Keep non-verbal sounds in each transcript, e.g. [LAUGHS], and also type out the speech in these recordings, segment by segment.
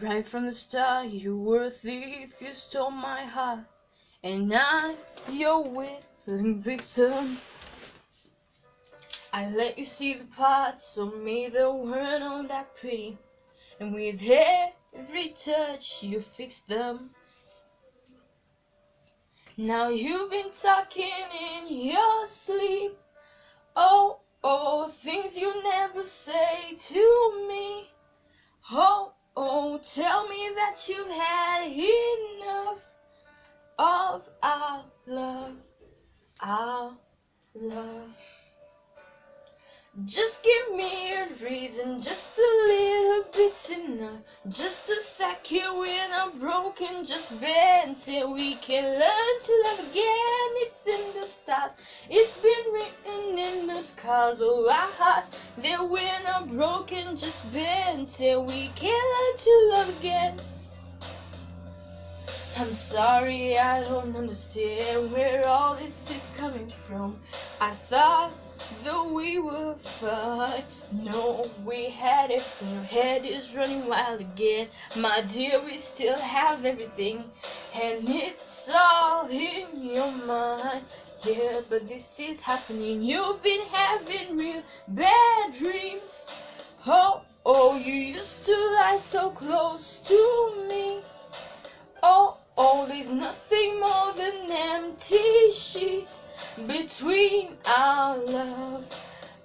Right from the start, you were a thief, you stole my heart, and I'm your willing victim. I let you see the parts of me that weren't all that pretty, and with every touch, you fixed them. Now you've been talking in your sleep. Oh, oh, things you never say to me. Oh, oh, tell me that you've had enough of our love, our love. Just give me a reason, just a little bit's enough. Just a second when I'm broken, just bend till we can learn to love again. It's in the stars, it's been written scars of our hearts. That when I'm broken, just bend till we can't let you love again. I'm sorry, I don't understand where all this is coming from. I thought that we were fine. No, we had it. Your head is running wild again. My dear, we still have everything, and it's all in your mind. Yeah, but this is happening. You've been having real bad dreams. Oh, oh, you used to lie so close to me. Oh, oh, there's nothing more than empty sheets between our love,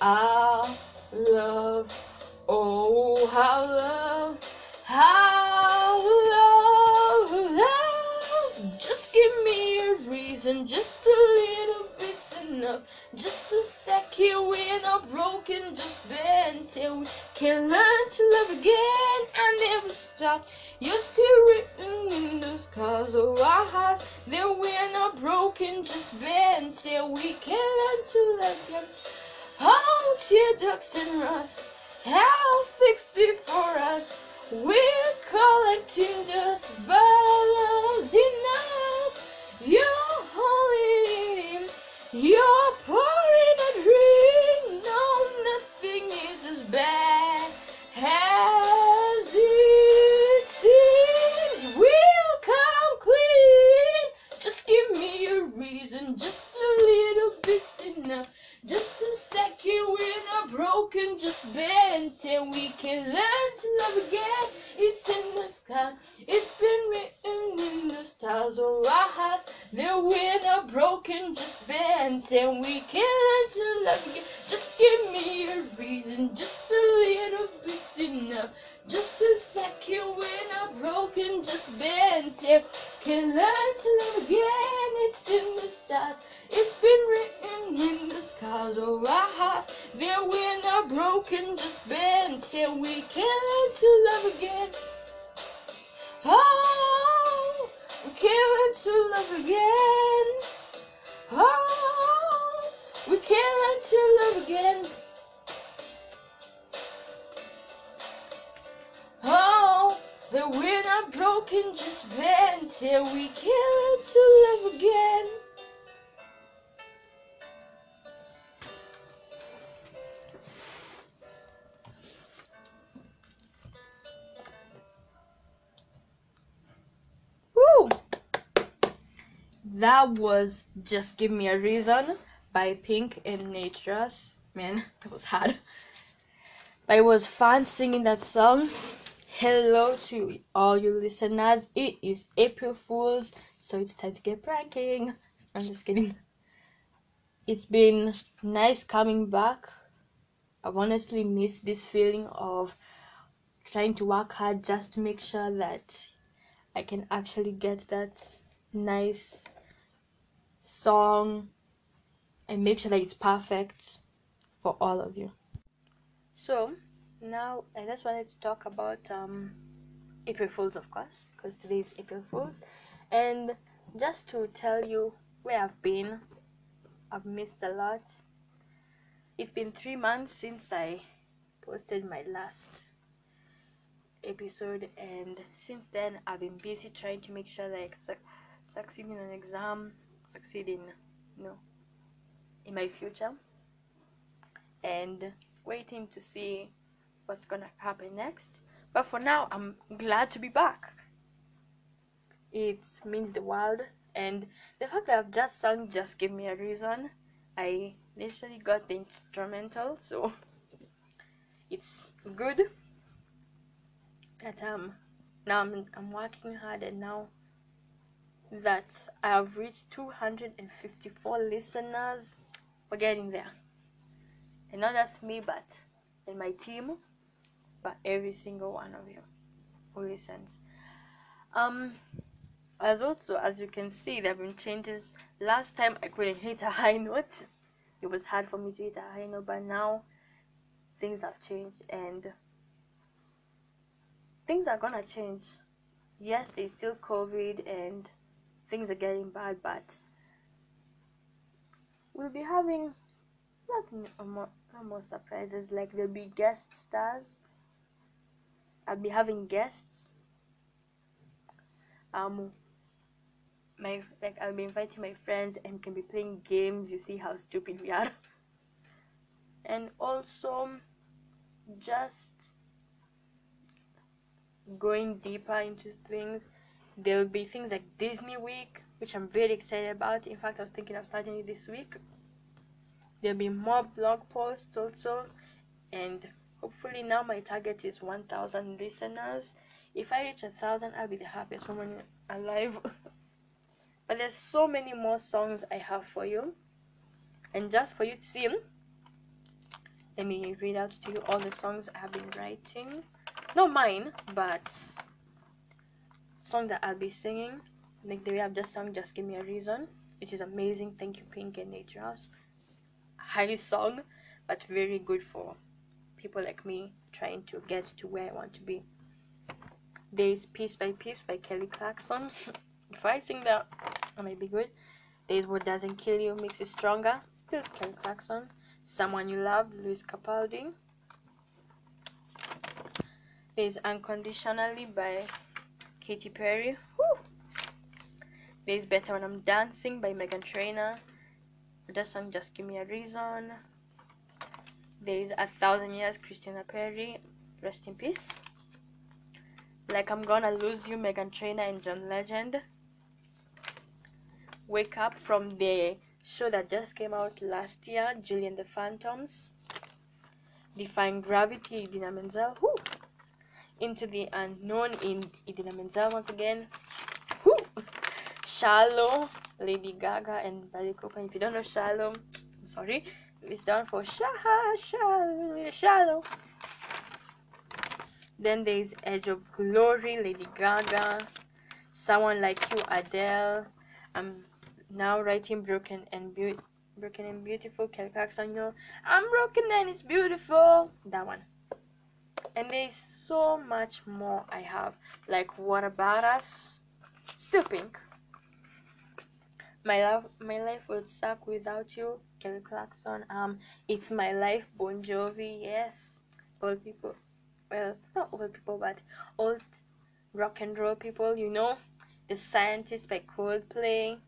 our love. Oh, how love, how love, give me a reason, just a little bit's enough. Just a second when I'm broken, just bend till we can learn to love again. I never stopped. You're still written in the scars of our hearts. Then we're not broken, just bend till we can learn to love again. Oh, tear ducts and rust, I'll fix it for us. We're collecting dust, but love's enough. You're in, you're pouring a drink. No, nothing is as bad broken, just bend till can learn to love again. It's in the stars. It's been written in the scars of our hearts that we're not broken, just bent. till we can learn to love again. Oh, we can learn to love again. Oh, we can learn to love again. That we're not broken, just bent till we learn to love again. Woo! That was Just Give Me a Reason by Pink and Nate Ruess. Man, [LAUGHS] that was hard. But it was fun singing that song. Hello to all you listeners. It is April Fools, so it's time to get pranking. I'm just kidding. It's been nice coming back. I've honestly missed this feeling of trying to work hard just to make sure that I can actually get that nice song and make sure that it's perfect for all of you. So now I just wanted to talk about um, April Fools, of course, because today is April Fools, and just to tell you where I've been. I've missed a lot. It's been three months since I posted my last episode, and since then I've been busy trying to make sure that I su- succeed in an exam, succeed in, you know, in my future, and waiting to see what's gonna happen next. But for now, I'm glad to be back. It means the world, and the fact that I've just sung just gave me a reason. I literally got the instrumental, so [LAUGHS] it's good that um now I'm, I'm working hard and now that I have reached 254 listeners we're getting there and not just me but and my team but every single one of you who listens um as also as you can see there have been changes last time I couldn't hit a high [LAUGHS] note it was hard for me to hit a high note but now things have changed and things are gonna change. Yes, there's still COVID and things are getting bad, but we'll be having not more, not more surprises. Like there'll be guest stars. I'll be having guests. Um, my like I'll be inviting my friends and can be playing games. You see how stupid we are. And also, just going deeper into things. There'll be things like Disney Week, which I'm very excited about. In fact, I was thinking of starting it this week. There'll be more blog posts also, and hopefully now my target is 1,000 listeners. If I reach a thousand, I'll be the happiest woman alive. [LAUGHS] but there's so many more songs I have for you, and just for you to see them, let me read out to you all the songs I have been writing not mine, but song that I'll be singing. Like the way I've just sung, just give me a reason, which is amazing. Thank you, Pink and Nature's high song, but very good for people like me trying to get to where I want to be. There's Piece by Piece by Kelly Clarkson. [LAUGHS] if I sing that, I might be good. There's What Doesn't Kill You Makes You Stronger. Still Kelly Clarkson. Someone You Love, Lewis Capaldi. There's Unconditionally by Katy Perry. Woo! There's Better When I'm Dancing by Meghan Trainor. That song Just Give Me a Reason. There's A Thousand Years, Christina Perri, Rest in peace. Like I'm Gonna Lose You, Meghan Trainor and John Legend. Wake Up from the show that just came out last year, Julie and the Phantoms. Defying Gravity, Idina Menzel. Woo! into the unknown in Idina Menzel once again. Woo! Shallow, Lady Gaga and Bradley Cooper. If you don't know Shallow, I'm sorry. It's down for Shallow, Shallow. Then there's Edge of Glory, Lady Gaga. Someone Like You, Adele. I'm now writing Broken and Beautiful. Broken and Beautiful, Kelly Clarkson, you I'm broken and it's beautiful. That one and there's so much more I have like what about us still pink my love my life would suck without you Kelly Clarkson um it's my life Bon Jovi yes old people well not old people but old rock and roll people you know the scientist by Coldplay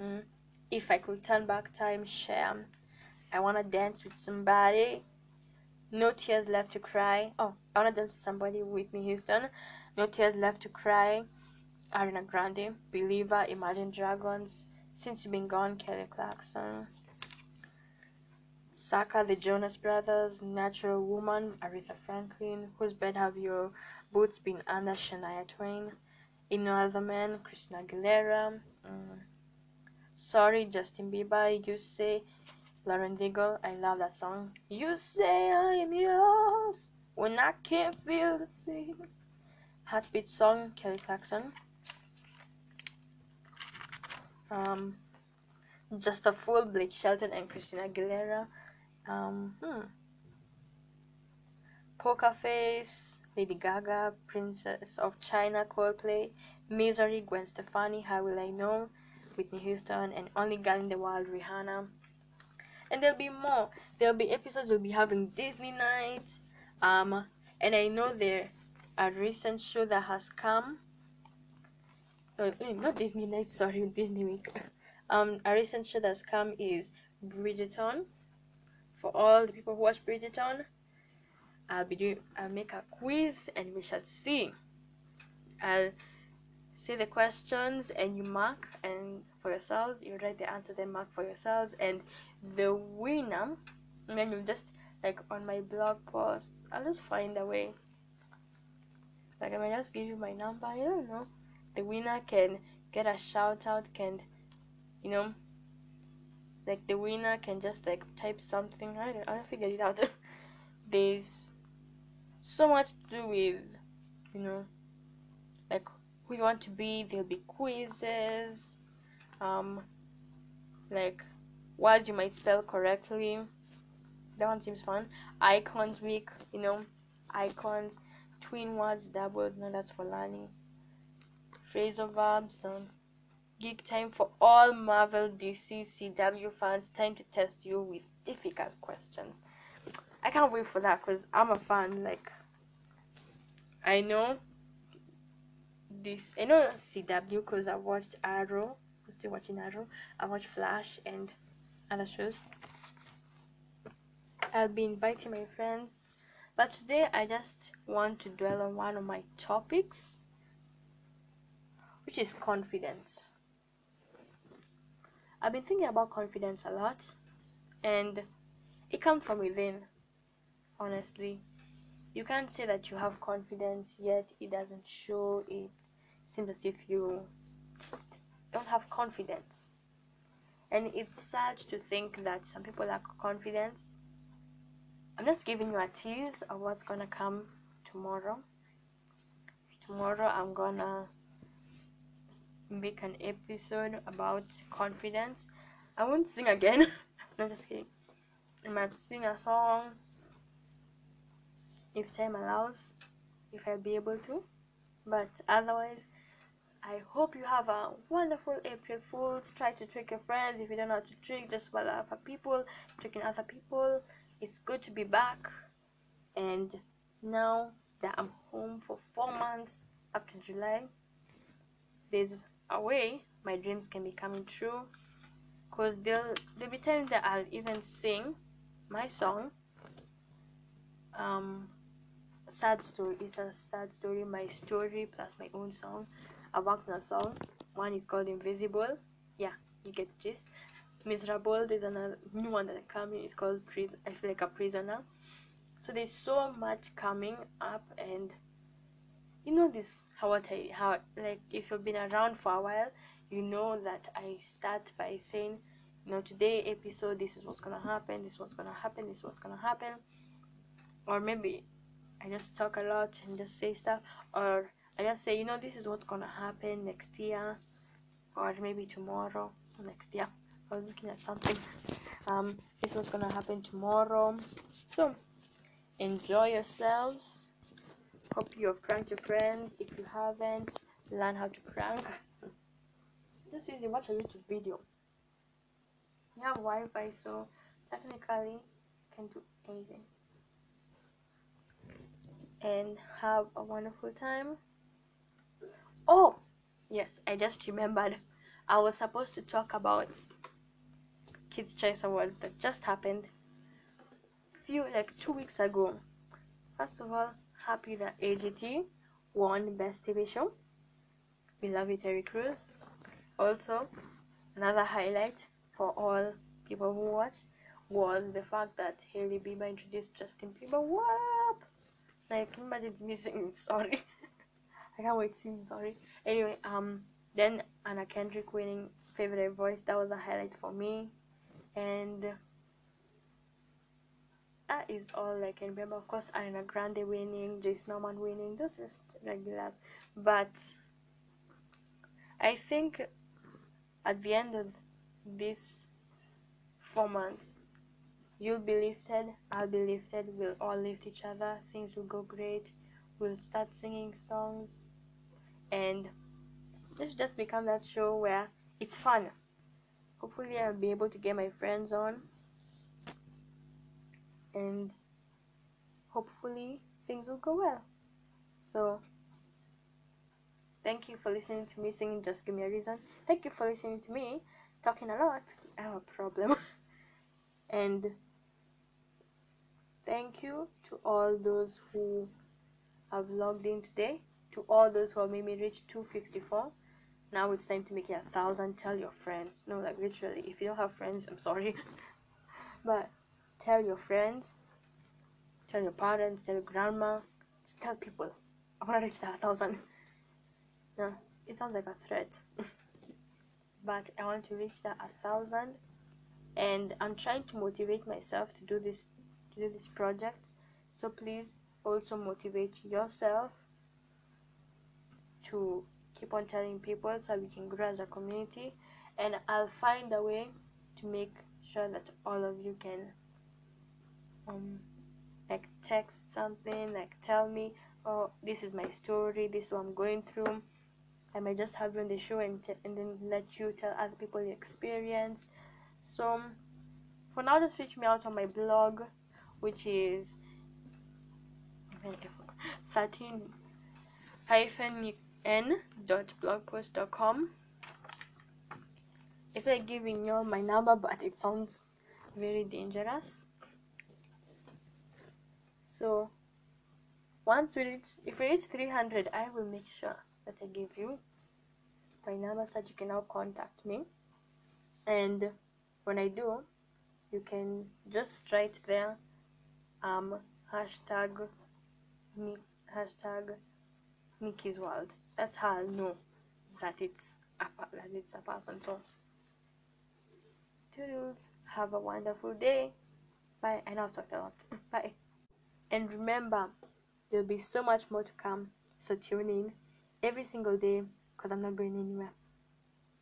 mm. if I could turn back time Sham I wanna dance with somebody no Tears Left to Cry. Oh, I wanna dance with somebody, Whitney Houston. No Tears Left to Cry. Ariana Grande. Believer, Imagine Dragons. Since You've Been Gone, Kelly Clarkson. Sucker, The Jonas Brothers. Natural Woman, Aretha Franklin. Whose Bed Have Your Boots Been Under, Shania Twain. Ain't No Other Man, Christina Aguilera. Mm. Sorry, Justin Bieber. You Say Lauren Daigle, I love that song. You say I am yours when I can't feel the thing. Heartbeat song, Kelly Clarkson. Um, Just a Fool, Blake Shelton and Christina Aguilera. Um, hmm. Poker Face, Lady Gaga, Princess of China, Coldplay, Misery, Gwen Stefani, How Will I Know, Whitney Houston, and Only Girl in the World, Rihanna and there'll be more there'll be episodes we'll be having disney nights um and i know there a recent show that has come uh, not disney night [LAUGHS] sorry disney week. Um a recent show that's come is bridgerton. For all the people who watch bridgerton I'll be doing I'll make a quiz and we shall see. I'll say the questions and you mark and for yourselves you write the answer then mark for yourselves. And the winner and then you just like on my blog post I'll just find a way. Like I might just give you my number I don't know the winner can get a shout out can you know like the winner can just like type something. I don't I don't figure it out. [LAUGHS] There's so much to do with you know like who you want to be there'll be quizzes um like words you might spell correctly. That one seems fun. Icons week you know icons twin words doubles no that's for learning verbs um, geek time for all marvel dc cw fans time to test you with difficult questions i can't wait for that because i'm a fan like i know this I know CW because I watched Arrow. I'm still watching Arrow. I watched Flash and other shows. I'll be inviting my friends, but today I just want to dwell on one of my topics, which is confidence. I've been thinking about confidence a lot, and it comes from within. Honestly, you can't say that you have confidence yet it doesn't show it seems as if you don't have confidence and it's sad to think that some people lack confidence i'm just giving you a tease of what's gonna come tomorrow tomorrow i'm gonna make an episode about confidence i won't sing again [LAUGHS] no just kidding i might sing a song if time allows if i'll be able to but otherwise I hope you have a wonderful April Fools. Try to trick your friends. If you don't know how to trick, just follow other people, tricking other people. It's good to be back. And now that I'm home for four months up to July, there's a way my dreams can be coming true. Cause there'll there'll be times that I'll even sing my song. Um, sad story. It's a sad story. My story plus my own song a Wagner song. One is called Invisible. Yeah, you get the gist. Miserable, there's another new one that coming. It's called. I feel like a prisoner. So there's so much coming up, and you know this how what I how like if you've been around for a while, you know that I start by saying, you know, today episode, this is what's gonna happen, this is what's gonna happen, this is what's gonna happen, or maybe I just talk a lot and just say stuff, or I just say, you know, this is what's gonna happen next year, or maybe tomorrow. Next year, I was looking at something. Um, this is what's gonna happen tomorrow. So, enjoy yourselves. Hope you have pranked your friends. If you haven't, learn how to prank. Just easy. Watch a YouTube video. You have Wi-Fi, so technically, you can do anything. And have a wonderful time. Oh, yes, I just remembered. I was supposed to talk about Kids Choice Awards that just happened few like two weeks ago. First of all, happy that AGT won Best TV Show. We love you, Terry Crews. Also, another highlight for all people who watch was the fact that Hailey Bieber introduced Justin Bieber. What? Like, imagine missing. [LAUGHS] Sorry. I can't wait to see sorry. Anyway, um then Anna Kendrick winning favorite voice, that was a highlight for me. And is all I can remember. Of course Ariana Grande winning, Joyce Norman winning, those just regulars. But I think at the end of this four months you'll be lifted, I'll be lifted, we'll all lift each other, things will go great, we'll start singing songs and this just become that show where it's fun hopefully i'll be able to get my friends on and hopefully things will go well so thank you for listening to me singing just give me a reason thank you for listening to me talking a lot i have a problem [LAUGHS] and thank you to all those who have logged in today, to all those who have made me reach 254. Now it's time to make it a thousand. Tell your friends. No, like literally, if you don't have friends, I'm sorry. [LAUGHS] but tell your friends, tell your parents, tell your grandma, just tell people. I want to reach that thousand. No, it sounds like a threat. [LAUGHS] but I want to reach that a thousand and I'm trying to motivate myself to do this to do this project so please also motivate yourself to keep on telling people so we can grow as a community and I'll find a way to make sure that all of you can um like text something like tell me oh this is my story this is what I'm going through. I might just have you on the show and, t- and then let you tell other people your experience. So for now just reach me out on my blog which is 13 hyphen n dot blogpost.com if I giving you my number but it sounds very dangerous so once we reach if we reach 300 I will make sure that I give you my number so that you can now contact me. And when I do you can just write there um hashtag hashtag Nikki's world. That's how I'll know that it's a, that it's a person. So toodles. Have a wonderful day. Bye. I know I've talked a lot. Bye and remember there'll be so much more to come. So tune in every single day because I'm not going anywhere